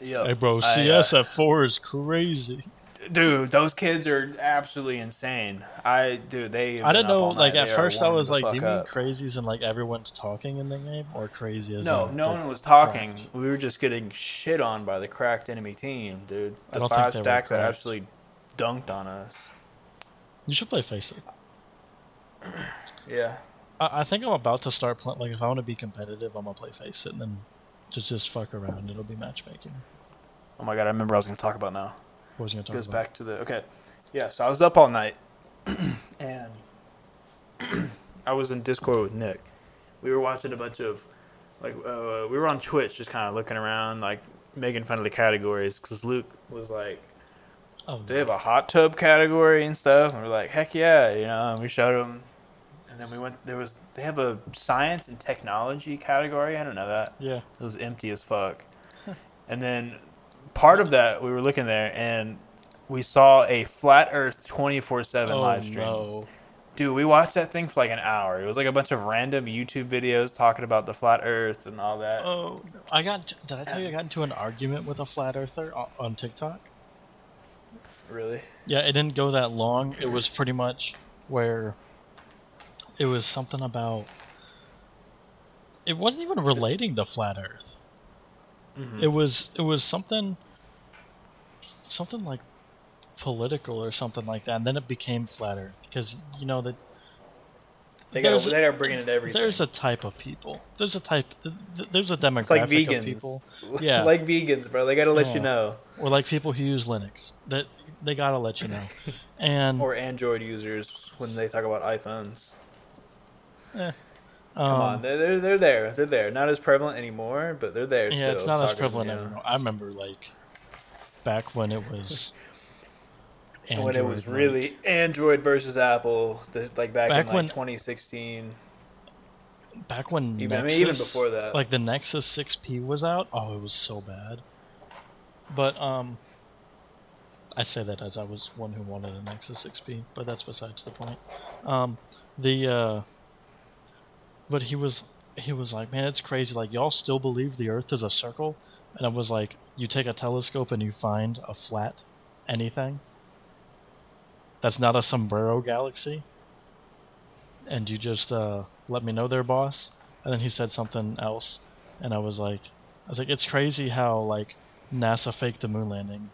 Yeah. Hey, bro, CS uh, at four is crazy. Dude, those kids are absolutely insane. I, dude, they. I didn't know. Like at They first, I was like, "Do you mean up. crazies and like everyone's talking in the game, or crazy as No, no one was talking. cracked? We were just getting shit on by the cracked enemy team, dude. The five stacks that absolutely dunked on us. You should play FACEIT. Yeah. I, I think I'm about to start playing. Like, if I want to be competitive, I'm gonna play FACEIT, and then just just fuck around. It'll be matchmaking. Oh my god, I remember what I was gonna talk about now. What was gonna goes about? back to the okay. Yeah so i was up all night and i was in discord with nick. We were watching a bunch of like uh, we were on twitch just kind of looking around like making fun of the categories because luke was like Oh, they have a hot tub category and stuff. And we're like heck yeah you know and we showed him. And then we went there was they have a science and technology category. I don't know that. Yeah. it was empty as fuck. and then part of that, we were looking there and we saw a flat Earth 24 7 Oh live stream. no. Dude, we watched that thing for like an hour. It was like a bunch of random YouTube videos talking about the flat Earth and all that. Oh, no. I got. Did I tell you I got into an argument with a flat earther on, on TikTok? Really? Yeah, it didn't go that long. It was pretty much where it was something about. It wasn't even relating to flat Earth. Mhm. It was. It was something. Something like political or something like that, and then it became flat Earth because you know that. they got they are bringing it everything. There's a type of people. There's a type. th- th- There's a demographic it's like of vegans. people. Yeah. like vegans, bro. They got to let you know. or like people who use Linux. That they gotta let you know. And Or Android users when they talk about iPhones. eh, Come um, on, they're, they're they're there. They're there. Not as prevalent anymore, but they're there. Yeah, it's not as prevalent you know. anymore. I remember like back when it was. when it was Android, really like- Android versus Apple, the, like back, Back in like when- 2016. back when Even- I mean, even before that. like the Nexus 6P was out. Oh, it was so bad. But um, I say that as I was one who wanted an Nexus 6P, but that's besides the point. Um, the uh, but he was he was like, man, it's crazy. Like y'all still believe the Earth is a circle, and I was like, you take a telescope and you find a flat anything that's not a sombrero galaxy, and you just uh, let me know there, boss. And then he said something else, and I was like, I was like, it's crazy how like NASA faked the moon landing,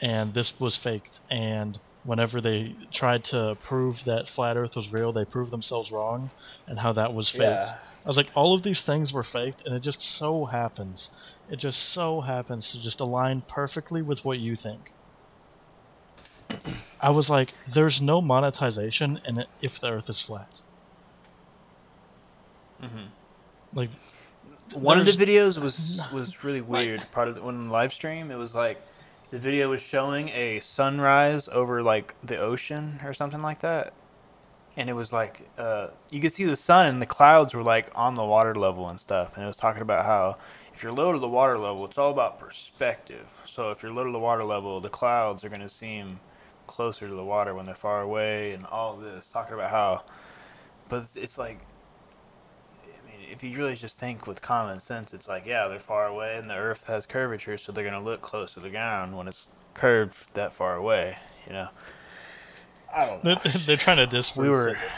and this was faked, and whenever they tried to prove that flat Earth was real, they proved themselves wrong, and how that was faked. Yeah. I was like, all of these things were faked, and it just so happens, it just so happens to just align perfectly with what you think. I was like, there's no monetization in it if the Earth is flat. Mhm. Like, One of the videos was was really weird. Part of the, when live stream, it was like the video was showing a sunrise over like the ocean or something like that, and it was like uh, you could see the sun and the clouds were like on the water level and stuff. And it was talking about how if you're low to the water level, it's all about perspective. So if you're low to the water level, the clouds are gonna seem closer to the water when they're far away, and all this talking about how. But it's- like if you really just think with common sense, it's like, yeah, they're far away, and the Earth has curvature, so they're gonna look close to the ground when it's curved that far away. You know. I don't know. they're, they're trying to disprove we were. physics.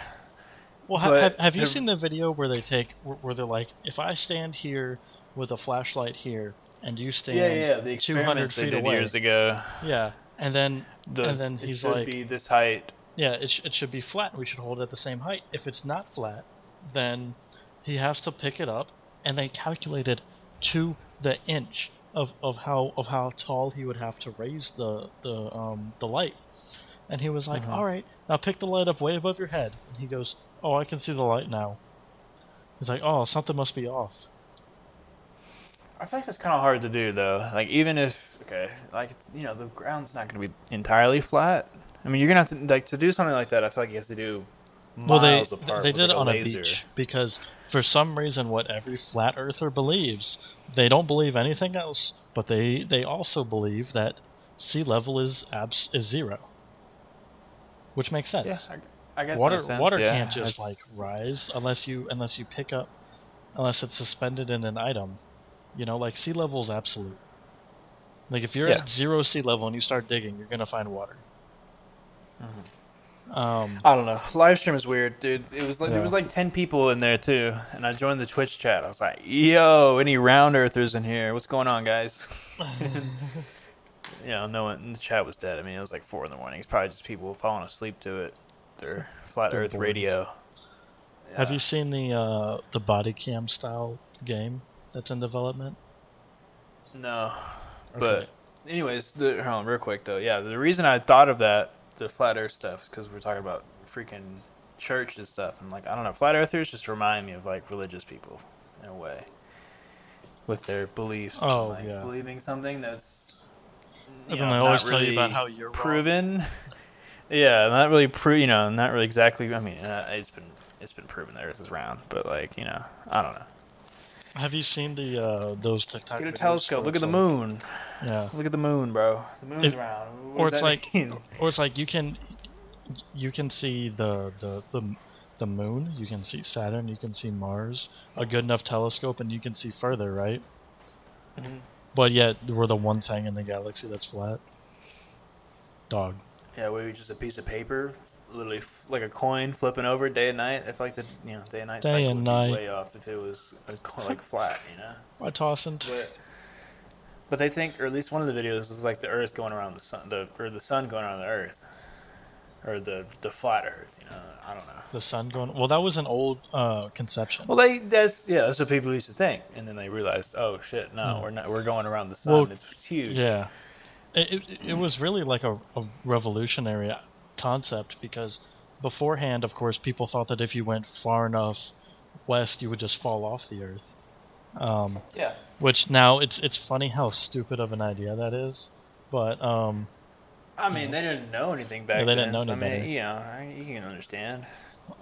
Well, ha- have, have you seen the video where they take where, where they're like, if I stand here with a flashlight here, and you stand Yeah, yeah, the 200 experiments they feet did away, years ago. yeah, and then The, and then it he's should like, be this height. yeah, it, sh- it should be flat. We should hold it at the same height. If it's not flat, then he has to pick it up, and they calculated to the inch of, of how of how tall he would have to raise the the um the light. And he was like, Mhm. "All right, now pick the light up way above your head." And he goes, "Oh, I can see the light now." He's like, "Oh, something must be off." I feel like that's kind of hard to do though. Like even if okay, like you know, the ground's not going to be entirely flat. I mean, you're gonna have to like to do something like that. I feel like you have to do miles Well, they apart. they with, did like, it on a laser. beach because for some reason, what every flat earther believes, they don't believe anything else, but they they also believe that sea level is abs is zero, which makes sense. Yeah, I, I guess in a water sense, water yeah. can't just like rise unless you unless you pick up unless it's suspended in an item. You know, like sea level is absolute. Like if you're Yeah. at zero sea level and you start digging, you're gonna find water. Mhm. Um, I don't know. Live stream is weird, dude. It was like there was like ten people in there too, and I joined the Twitch chat. I was like, "Yo, any round earthers in here? What's going on, guys?" you know, no one. The chat was dead. I mean, it was like four in the morning. It's probably just people falling asleep to it. Their flat They're Earth bored. radio. Have you seen the uh, the body cam style game that's in development? No, Okay. but anyways, the, hold on, real quick though. Yeah, the reason I thought of that, the flat Earth stuff, because we're talking about freaking church and stuff, and like I don't know, flat Earthers just remind me of like religious people in a way, with their beliefs. Oh, like, yeah. believing something that's. And then know, they always tell you about how you're proven. yeah, not really pro. You know, not really exactly. I mean, uh, it's been it's been proven the Earth is round, but like you know, I don't know. Have you seen the uh, those TikTok? Get a videos telescope. Look at it's the like- moon. Yeah. Look at the moon, bro. The moon's It- round. What or it's like, mean? or it's like you can, you can see the the the the moon. You can see Saturn. You can see Mars. A good enough telescope, and you can see further, right? Mhm. But yet, we're the one thing in the galaxy that's flat. Dog. Yeah, we just a piece of paper, literally f- like a coin flipping over day and night. I feel like the you know day and night Day cycle and would night. be way off if it was a, like flat, you know. Why tossing? But but they think, or at least one of the videos was like the Earth going around the sun, the or the sun going around the Earth, or the the flat Earth. You know, I don't know. The sun going. Well, that was an old uh, conception. Well, they that's yeah, that's what people used to think, and then they realized, oh shit, no, Hmm. we're not, we're going around the sun. Well, it's huge. Yeah, it, it, it was really like a, a revolutionary concept because beforehand, of course, people thought that if you went far enough west, you would just fall off the Earth. Um, Yeah. which now it's it's funny how stupid of an idea that is, but um, I mean, they didn't know anything back they then. didn't know so, I mean, you know, I- you can understand.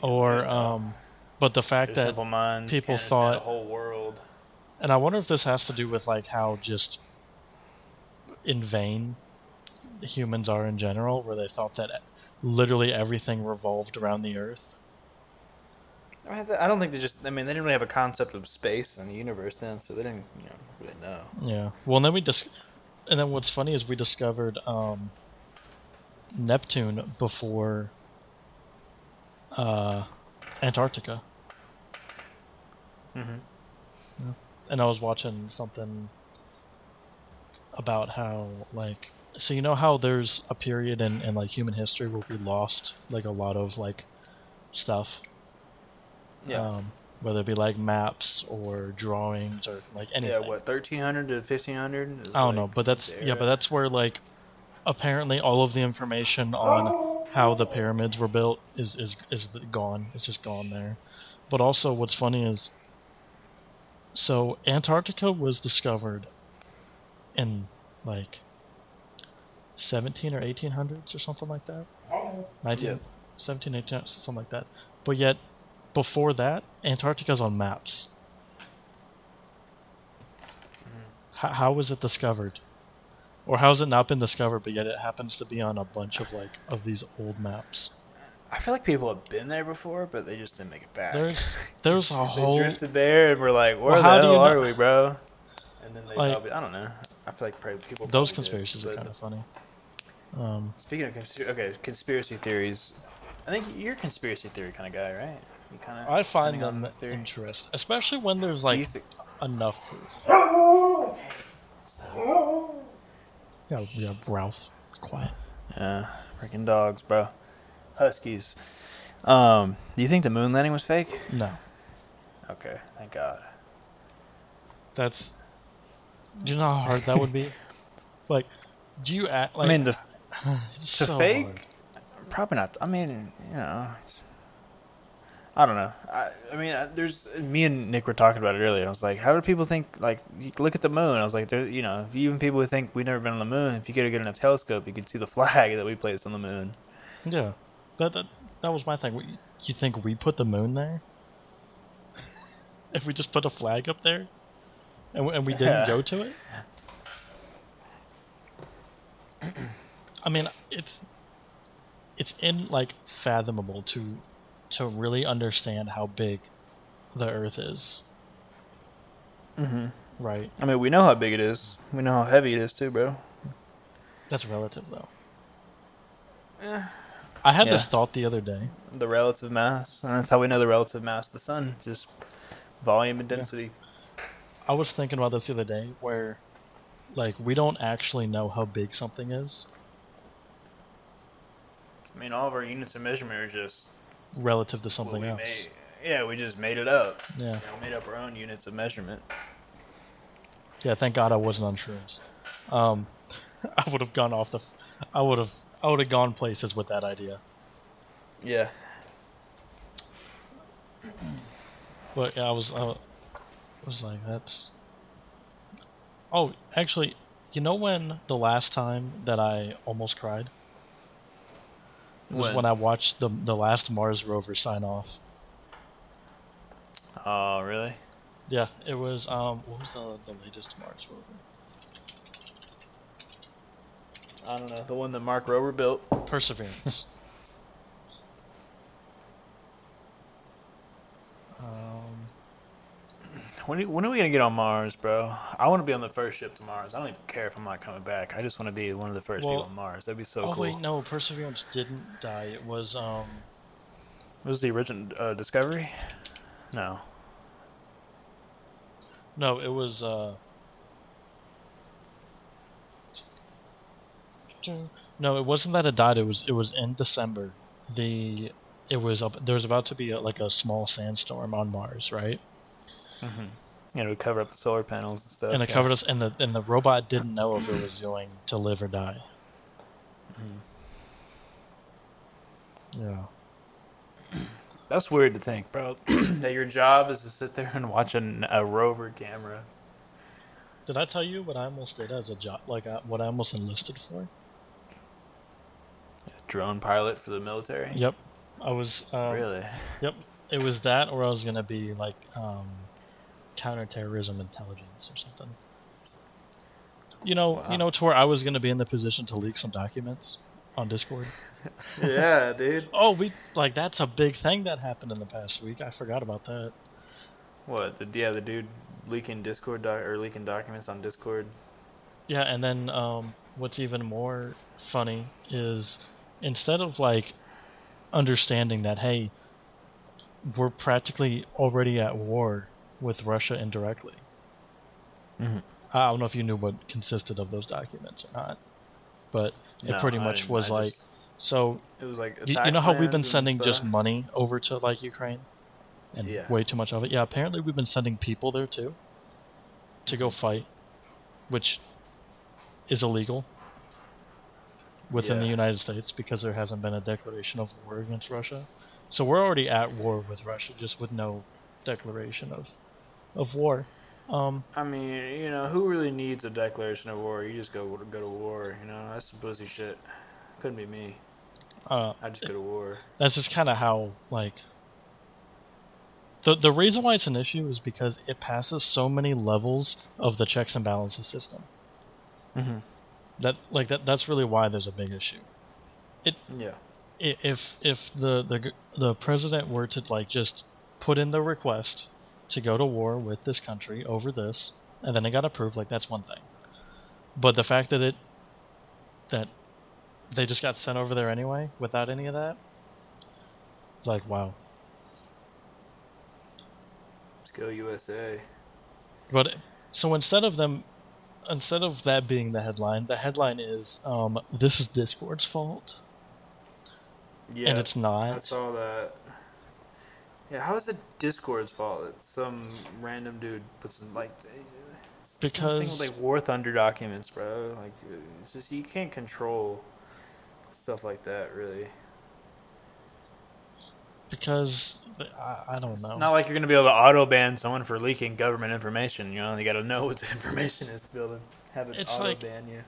or um, but the fact Their that minds people can't the whole world. and I wonder if this has to do with like how just in vain humans are in general, where they thought that literally everything revolved around the Earth. I, mean, I don't think they just. I mean, they didn't really have a concept of space and the universe then, so they didn't, you know, really know. Yeah. Well, and then we dis- and then what's funny is we discovered um, Neptune before uh, Antarctica. Mm-hmm. and I was watching something about how like so you know how there's a period in, in like human history where we lost like a lot of like stuff Yeah. um, whether it be like maps or drawings or like anything yeah. What? Thirteen hundred to fifteen hundred? I don't know but that's yeah but that's where like apparently all of the information on how the pyramids were built is is is gone it's just gone there but also what's funny is so Antarctica was discovered in like 17 or 1800s or something like that 19 Yeah. 17 18 something like that but yet before that Antarctica's on maps hmm. how, how was it discovered or how has it not been discovered but yet it happens to be on a bunch of like of these old maps I feel like people have been there before, but they just didn't make it back. there's there's a they whole drifted there, and we're like, where Well, the hell are know- we, bro? And then they Like- probably, I don't know. I feel like probably people. those probably did, conspiracies are kind of funny um Speaking of conspiracy, okay, conspiracy theories. I think you're a conspiracy theory kind of guy, right? You kind of. I find them interesting, especially when there's like think? enough proof. Yeah, yeah, Ralph, quiet. Yeah, freaking dogs, bro. Huskies. Um, do you think the moon landing was fake? No, Okay, thank God. that's. Do you know how hard that would be? Like, do you act like? I mean, the it's to so fake, hard. probably not. I mean, you know, I don't know. I, I mean, uh, there's me and Nick were talking about it earlier. I was like, how do people think? Like, look at the moon. I was like, there, you know, even people who think we've never been on the moon, if you get a good enough telescope, you can see the flag that we placed on the moon. Yeah, that that that was my thing. What, You think we put the moon there? if we just put a flag up there, and we, and we didn't Yeah. go to it. I mean, it's it's in like fathomable to to really understand how big the Earth is, Mm-hmm. right? I mean, we know how big it is. We know how heavy it is too, bro. That's relative, though. Eh. I had this thought the other day. The relative mass, and that's how we know the relative mass of the sun, just volume and density. I was thinking about this the other day, where like we don't actually know how big something is I mean, all of our units of measurement are just relative to something else. made. Yeah, we just made it up. Yeah. Know, made up our own units of measurement. Yeah, thank God I wasn't on shrooms. Um, I would have gone off the. I would have. I would have gone places with that idea. Yeah. But yeah, I was. I was like, that's. Oh, actually, you know when the last time that I almost cried It was When? when I watched the the last Mars rover sign off. Oh, really? Yeah, it was. Um, what was the the latest Mars rover? I don't know. The one that Mark Rober built. Perseverance. When, are- when are we gonna get on Mars, bro? I want to be on the first ship to Mars. I don't even care if I'm not coming back. I just want to be one of the first Well- people on Mars. That'd be so oh cool. wait, no, Perseverance didn't die. It was um. Was the original uh, Discovery? No. No, it was uh. No, it wasn't that it died. It was it was in December. The it was up. There was about to be a, like a small sandstorm on Mars, right? Mm-hmm. You know, cover up the solar panels and stuff. and it yeah. covered us, and the and the robot didn't know if it was going to live or die. Yeah. That's weird to think, bro. that your job is to sit there and watch an, a rover camera. Did I tell you what I almost did as a job? Like I, what I almost enlisted for? Drone pilot for the military. Yep. I was. Um, Really? Yep. It was that, or I was gonna be like um, counterterrorism intelligence or something. You know, Wow. you know, to where I was going to be in the position to leak some documents on Discord. yeah, dude. Oh, we like that's a big thing that happened in the past week. I forgot about that. What? The yeah, the dude leaking Discord doc- or leaking documents on Discord. Yeah, and then um, what's even more funny is instead of like understanding that hey, we're practically already at war with Russia indirectly. Mhm. I don't know if you knew what consisted of those documents or not, but it No, pretty much was I like just- so. it was like You, you know how we've been sending just money over to like Ukraine, and Yeah. way too much of it. Yeah, apparently we've been sending people there too, to go Mm-hmm. fight, which is illegal within the United States because there hasn't been a declaration of war against Russia. So we're already at war with Russia, just with no declaration of of war. Um, I mean, you know, who really needs a declaration of war? You just go go to war. You know, that's some pussy shit. Couldn't be me. uh, I just go to war. that's just kind of how like the the reason why it's an issue is because it passes so many levels of the checks and balances system. Mm-hmm. That like that that's really why there's a big issue. It Yeah. If if the the the president were to like just put in the request to go to war with this country over this, and then it got approved, like that's one thing. But the fact that it that they just got sent over there anyway without any of that, it's like wow. Let's go USA. But so instead of them, instead of that being the headline, the headline is um, "This is Discord's fault," Yeah. and it's not. I saw that. Yeah, how is it Discord's fault? that some random dude put some like Because- with, like War Thunder documents, bro. Like it's just you can't control stuff like that, really. Because I, I don't know. It's not like you're gonna be able to auto ban someone for leaking government information. You know, you got to know what the information is to be able to have it auto like- ban you.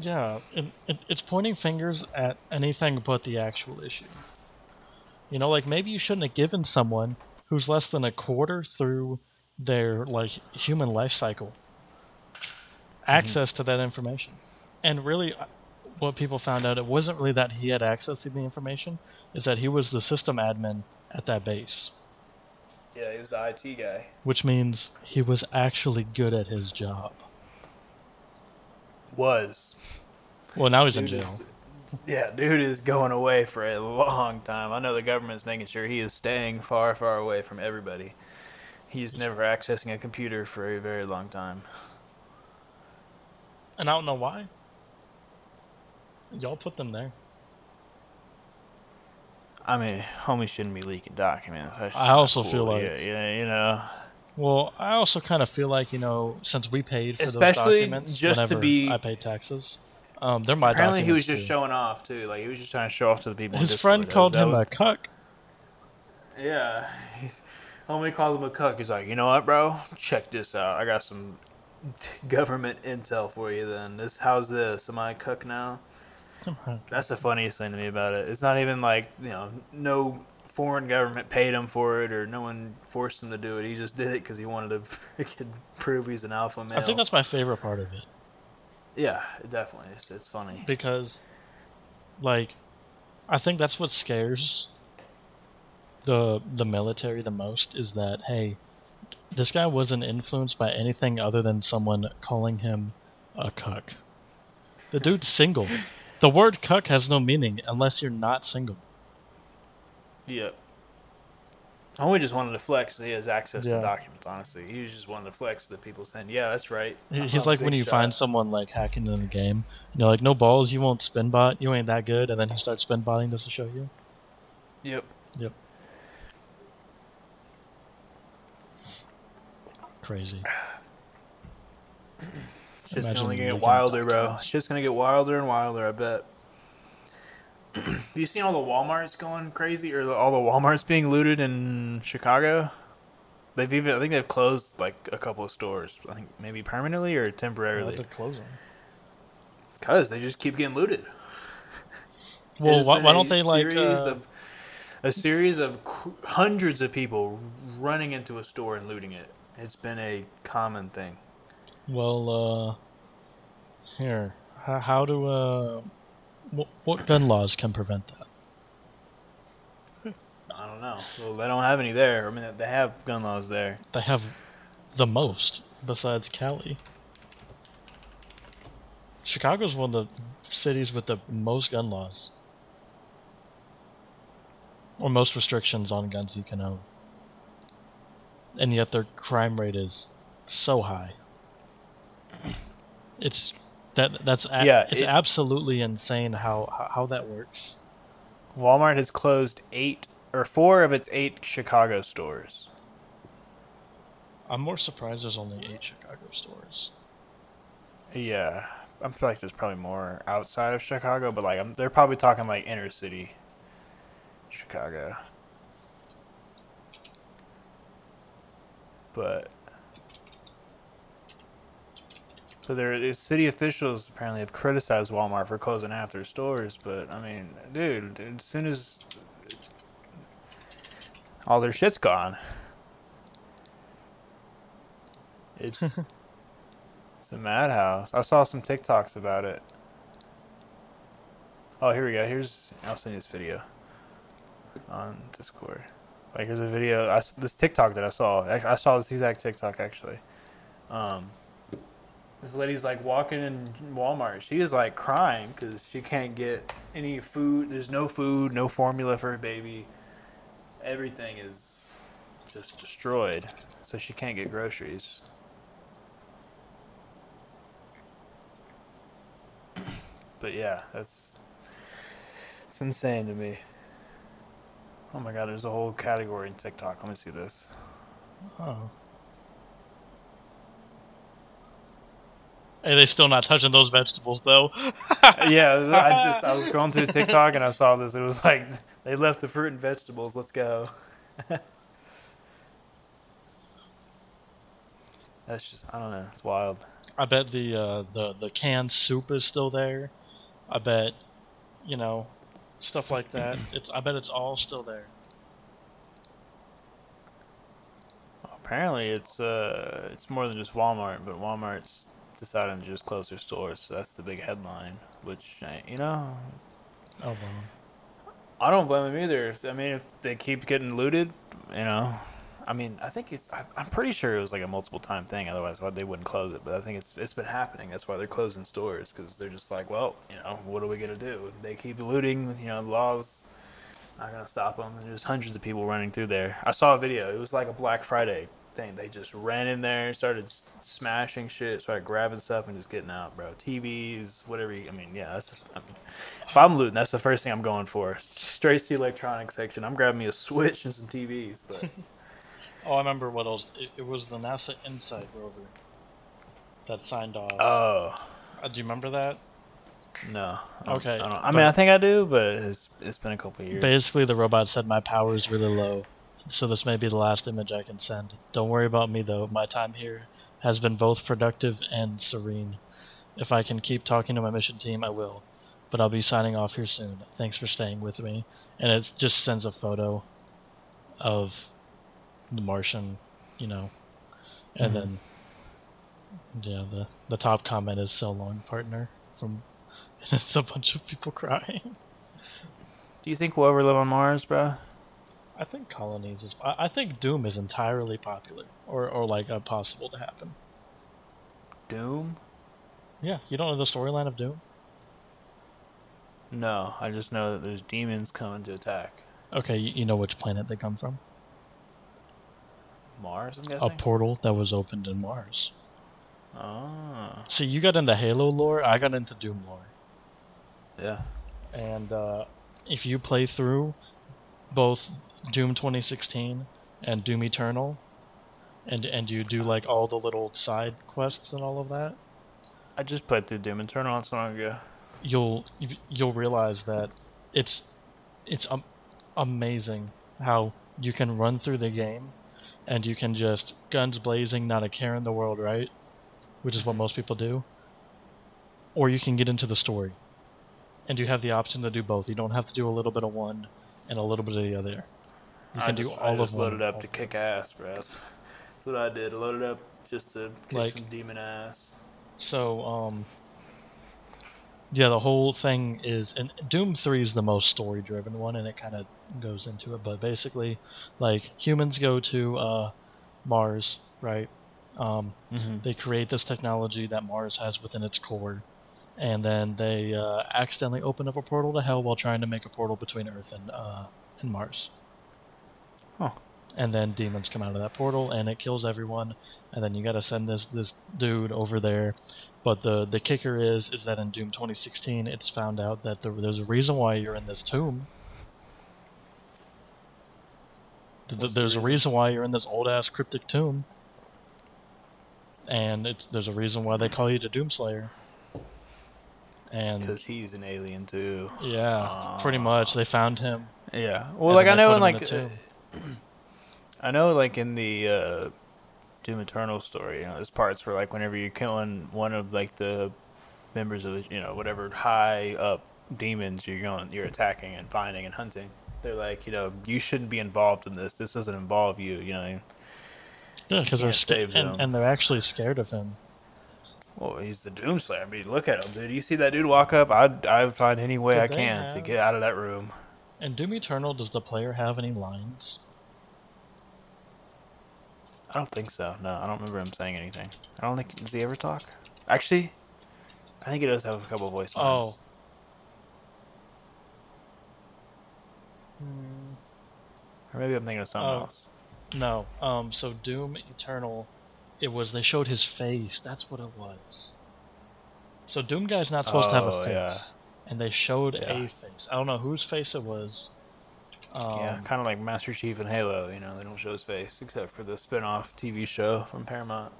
Yeah, it, it, it's pointing fingers at anything but the actual issue. You know, like maybe you shouldn't have given someone who's less than a quarter through their like human life cycle access to that information. And really, uh, what people found out it wasn't really that he had access to the information; is that he was the system admin at that base, Yeah, he was the IT guy. which means he was actually good at his job. Was. Well, now he's in jail. is- yeah, dude is going away for a long time. I know the government's making sure he is staying far, far away from everybody. He's never accessing a computer for a very long time. And I don't know why. Y'all put them there. I mean, homie shouldn't be leaking documents. I also feel like- yeah, yeah, you know, Well, I also kind of feel like you know, since we paid for Especially those documents, just to be- I paid taxes, um, they're my apparently he was just too. showing off too. Like he was just trying to show off to the people. His friend called him was- a cuck. Yeah. Homie called him a cuck. He's like, you know what, bro? Check this out. I got some government intel for you. Then this, how's this? Am I a cuck now? That's the funniest thing to me about it. It's not even like you know, no foreign government paid him for it, or no one forced him to do it. He just did it because he wanted to freaking prove he's an alpha male. I think that's my favorite part of it yeah, definitely. It's, it's funny. because, like, I think that's what scares the the military the most is that hey, this guy wasn't influenced by anything other than someone calling him a cuck. The dude's single. The word cuck has no meaning unless you're not single. Yeah. Homie just wanted to flex that he has access Yeah. to documents. Honestly, he was just wanted to flex that people saying, "Yeah, that's right." He- I'm He's like when you shot." find someone like hacking in the game, you're like, no balls, you won't spin bot, you ain't that good, and then he starts spin botting just to show you. Yep. Yep. Crazy. It's just Imagine gonna get wilder, bro. documents. It's just gonna get wilder and wilder. I bet. You seen all the WalMarts going crazy, or all the WalMarts being looted in Chicago? They've even, I think they've closed like a couple of stores. I think maybe permanently or temporarily, they're closing. because they just keep getting looted. Well, why, why don't they like? Uh, of, a series of cr- hundreds of people running into a store and looting it? It's been a common thing. well, uh, Here, how, how do uh, what, what gun laws can prevent that? I don't know. Well, they don't have any there. I mean, they have gun laws there. They have the most besides Cali. Chicago's one of the cities with the most gun laws. Or most restrictions on guns you can own. And yet their crime rate is so high. It's that that's a, Yeah, it's it- absolutely insane how how, that works. Walmart has closed eight or four of its eight Chicago stores. I'm more surprised there's only eight Chicago stores. Yeah, I feel like there's probably more outside of Chicago, but like I'm, they're probably talking like inner city Chicago. But so there, the city officials apparently have criticized Walmart for closing half their stores. But I mean, dude, as soon as all their shit's gone, it's. It's a madhouse. I saw some TikToks about it. Oh, here we go. Here's I'll send you this video on Discord. Like, here's a video. I this TikTok that I saw. Ac- I saw this exact TikTok actually. Um, this lady's like walking in Walmart. She is like crying because she can't get any food. There's no food, no formula for her baby. Everything is just destroyed, so she can't get groceries. But yeah, that's it's insane to me. Oh my god, there's a whole category in TikTok. Let me see this. Oh. Hey, they still not touching those vegetables though. yeah, I just I was going through TikTok and I saw this. It was like they left the fruit and vegetables. Let's go. That's just I don't know. It's wild. I bet the uh, the the canned soup is still there. I bet, you know, stuff like that. It's I bet it's all still there. Apparently, it's uh it's more than just Walmart, but Walmart's deciding to just close their stores. So that's the big headline. Which uh, you know, Oh wow. I don't blame them either. I mean, if they keep getting looted, you know, I mean, I think it's. I, I'm pretty sure it was like a multiple time thing. Otherwise, why they wouldn't close it. But I think it's it's been happening. That's why they're closing stores because they're just like, well, you know, what are we gonna do? They keep looting. You know, the laws not gonna stop them. And there's hundreds of people running through there. I saw a video. It was like a Black Friday thing. They just ran in there, started smashing shit, started grabbing stuff and just getting out, bro. TVs, whatever. You, I mean, yeah, that's. I mean, if I'm looting, that's the first thing I'm going for. Straight to the electronics section. I'm grabbing me a Switch and some TVs. But Oh, I remember what else. It, it was the NASA Insight rover that signed off. oh Uh, do you remember that? no. I Okay, I, don't, I but- mean, I think I do, but it's it's been a couple of years. Basically, the robot said my power is really low, so this may be the last image I can send. Don't worry about me though. My time here has been both productive and serene. If I can keep talking to my mission team, I will. But I'll be signing off here soon. Thanks for staying with me. And it just sends a photo of the Martian, you know, and Mhm. then yeah, the the top comment is "so long, partner." From and it's a bunch of people crying. Do you think we'll ever live on Mars, bro? I think colonies is. I, I think Doom is entirely popular, or or like uh, possible to happen. Doom? Yeah, you don't know the storyline of Doom? No, I just know that there's demons coming to attack Okay, you, you know which planet they come from? Mars. I'm A portal that was opened in Mars. oh, See, you got into Halo lore. I got into Doom lore. yeah. And uh, if you play through both Doom 2016 and Doom Eternal, and and you do like all the little side quests and all of that, I just played through Doom Eternal not so long ago. you'll you'll realize that it's it's um, amazing how you can run through the game and you can just guns blazing, not a care in the world, right? Which is what most people do. Or you can get into the story. And you have the option to do both. You don't have to do a little bit of one and a little bit of the other. You I can just, do I all just of one. loaded up all to kick ass, bro. That's, that's what I did. I loaded up just to kick Like- some demon ass. So, um, yeah, the whole thing is, and Doom Three is the most story-driven one, and it kind of goes into it. But basically, like humans go to uh, Mars, right? Um, Mhm. they create this technology that Mars has within its core, and then they uh, accidentally open up a portal to hell while trying to make a portal between Earth and uh, and Mars. And then demons come out of that portal, and it kills everyone. And then you got to send this this dude over there. But the the kicker is is that in Doom 2016, it's found out that there, there's a reason why you're in this tomb. Th- What's the there's a reason? reason why you're in this old ass cryptic tomb. And it's there's a reason why they call you the Doomslayer. And Because he's an alien too. yeah, pretty much they found him. Yeah. Well, like I know in like uh, I know like in the uh, Doom Eternal story, you know, there's parts where like whenever you're killing one of like the members of the you know whatever high up demons you're going you're attacking and finding and hunting. They're like you know you shouldn't be involved in this. This doesn't involve you. You know. Yeah, because they're scared, and, and they're actually scared of him. Well, he's the Doomslayer. I mean, look at him, dude. You see that dude walk up? I'd I'd find any way Do I can to get out of that room. In Doom Eternal, does the player have any lines? I don't think so. No, I don't remember him saying anything. I don't think does he ever talk. Actually, I think he does have a couple voice lines. Oh. lines. Or maybe I'm thinking of something Oh. else. No. Um. So Doom Eternal, it was they showed his face. That's what it was. So Doom guy's not supposed to have a Oh, face, yeah. and they showed Yeah. a face. I don't know whose face it was. Um, yeah, kind of like Master Chief and Halo. You know, they don't show his face except for the spin-off TV show from Paramount.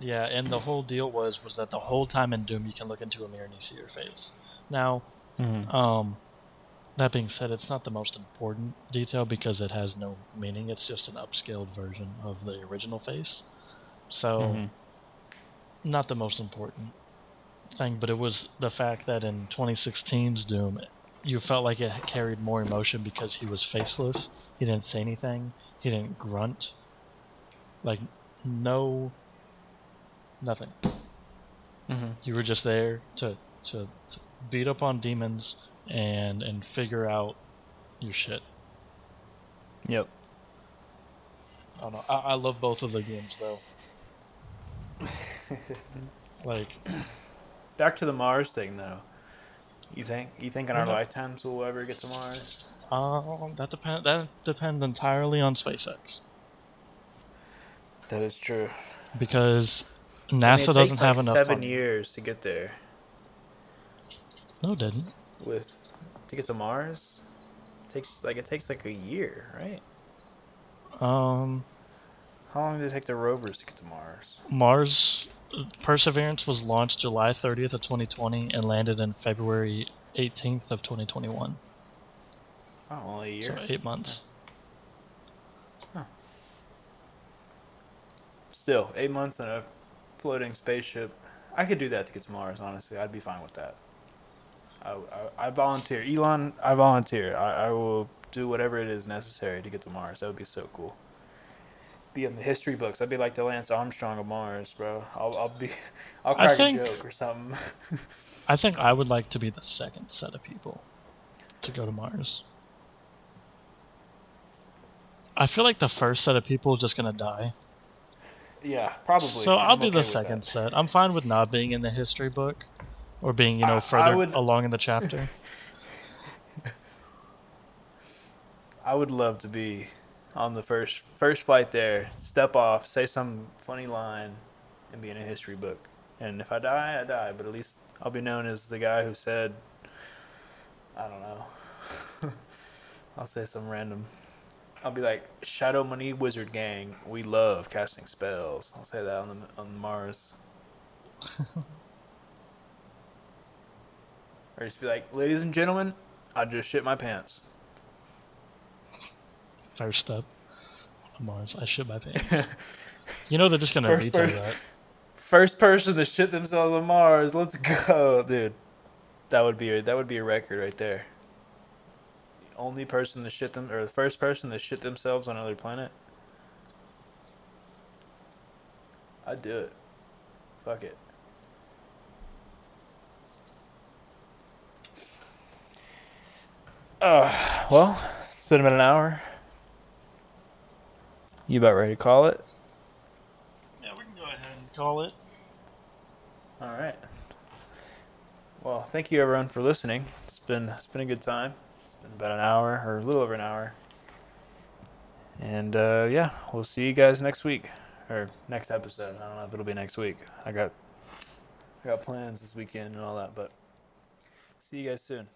Yeah, and the whole deal was was that the whole time in Doom you can look into a mirror and you see your face. Now, Mm-hmm. um, that being said, it's not the most important detail because it has no meaning. It's just an upscaled version of the original face. So, Mhm. not the most important thing, but it was the fact that in 2016's Doom, you felt like it carried more emotion because he was faceless. He didn't say anything. He didn't grunt. Like, no, nothing. Mm-hmm. You were just there to, to, to beat up on demons and and figure out your shit. Yep. I don't know. I, I love both of the games though. like, Back to the Mars thing, though. You think you think in our Yeah. lifetimes we'll ever get to Mars? um, that depend that depends entirely on SpaceX That is true. because NASA I mean, doesn't takes, have like, enough. Seven funding. years to get there. No, it didn't. with to get to Mars it takes like it takes like a year, right? Um, How long did it take the rovers to get to Mars? Mars Perseverance was launched July 30th of 2020 and landed in February 18th of 2021. Oh, only a year. So eight months. Still, eight months in a floating spaceship. I could do that to get to Mars. Honestly, I'd be fine with that. I, I, I volunteer, Elon. I volunteer. I, I will do whatever it is necessary to get to Mars. That would be so cool. Be in the history books. I'd be like the Lance Armstrong of Mars, bro. I'll, I'll be, I'll I crack think- a joke or something. I think I would like to be the second set of people to go to Mars. I feel like the first set of people is just gonna die. yeah, probably. So I'm I'll be okay the second set. I'm fine with not being in the history book or being, you know, I further would- along in the chapter. I would love to be on the first first flight there, step off, say some funny line, and be in a history book. And if I die, I die. But at least I'll be known as the guy who said, I don't know. I'll say some random. I'll be like Shadow Money Wizard Gang. We love casting spells. I'll say that on the on Mars. or just be like, ladies and gentlemen, I just shit my pants. First step on Mars. I shit my pants. you know they're just gonna first veto per- that. First person to shit themselves on Mars. Let's go, dude. That would be a, that would be a record right there. The only person to shit them or the first person to shit themselves on another planet. I'd do it. Fuck it. Uh, well, it's been about an hour. You about ready to call it? Yeah, we can go ahead and call it. All right. Well, thank you everyone for listening. It's been it's been a good time. It's been about an hour or a little over an hour. And uh, yeah, we'll see you guys next week or next episode. I don't know if it'll be next week. I got I got plans this weekend and all that, but see you guys soon.